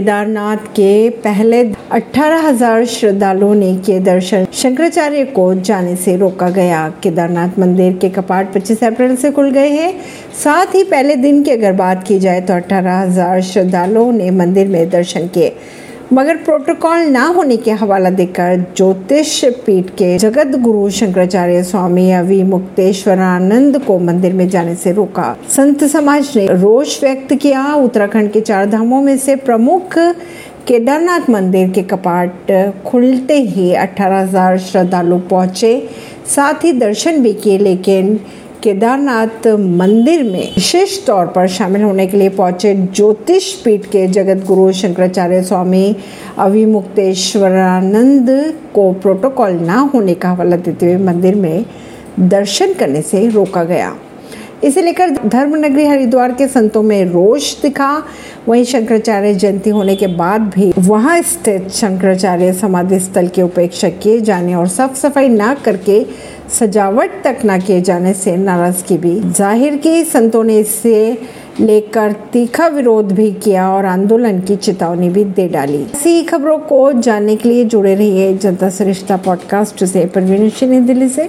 केदारनाथ के पहले 18,000 श्रद्धालुओं ने किए दर्शन। शंकराचार्य को जाने से रोका गया। केदारनाथ मंदिर के कपाट 25 अप्रैल से खुल गए हैं। साथ ही पहले दिन की अगर बात की जाए तो 18,000 श्रद्धालुओं ने मंदिर में दर्शन किए। मगर प्रोटोकॉल ना होने के हवाला देकर ज्योतिष पीठ के जगत गुरु शंकराचार्य स्वामी अवि मुक्तेश्वरानंद को मंदिर में जाने से रोका। संत समाज ने रोष व्यक्त किया। उत्तराखंड के चार धामों में से प्रमुख केदारनाथ मंदिर के कपाट खुलते ही 18,000 श्रद्धालु पहुँचे। साथ ही दर्शन भी किए लेकिन केदारनाथ मंदिर में विशेष तौर पर शामिल होने के लिए पहुँचे ज्योतिष पीठ के जगत गुरु शंकराचार्य स्वामी अविमुक्तेश्वरानंद को प्रोटोकॉल ना होने का हवाला देते हुए मंदिर में दर्शन करने से रोका गया। इसे लेकर धर्मनगरी हरिद्वार के संतों में रोष दिखा। वहीं शंकराचार्य जयंती होने के बाद भी वहाँ स्थित शंकराचार्य समाधि स्थल की उपेक्षा किए जाने और साफ़ सफ़ाई न करके सजावट तक न किए जाने से नाराज़गी भी ज़ाहिर की। संतों ने इससे लेकर तीखा विरोध भी किया और आंदोलन की चेतावनी भी दे डाली। ऐसी खबरों को जानने के लिए जुड़े रहिए जनता सरिश्ता पॉडकास्ट से। परवीन दिल्ली से।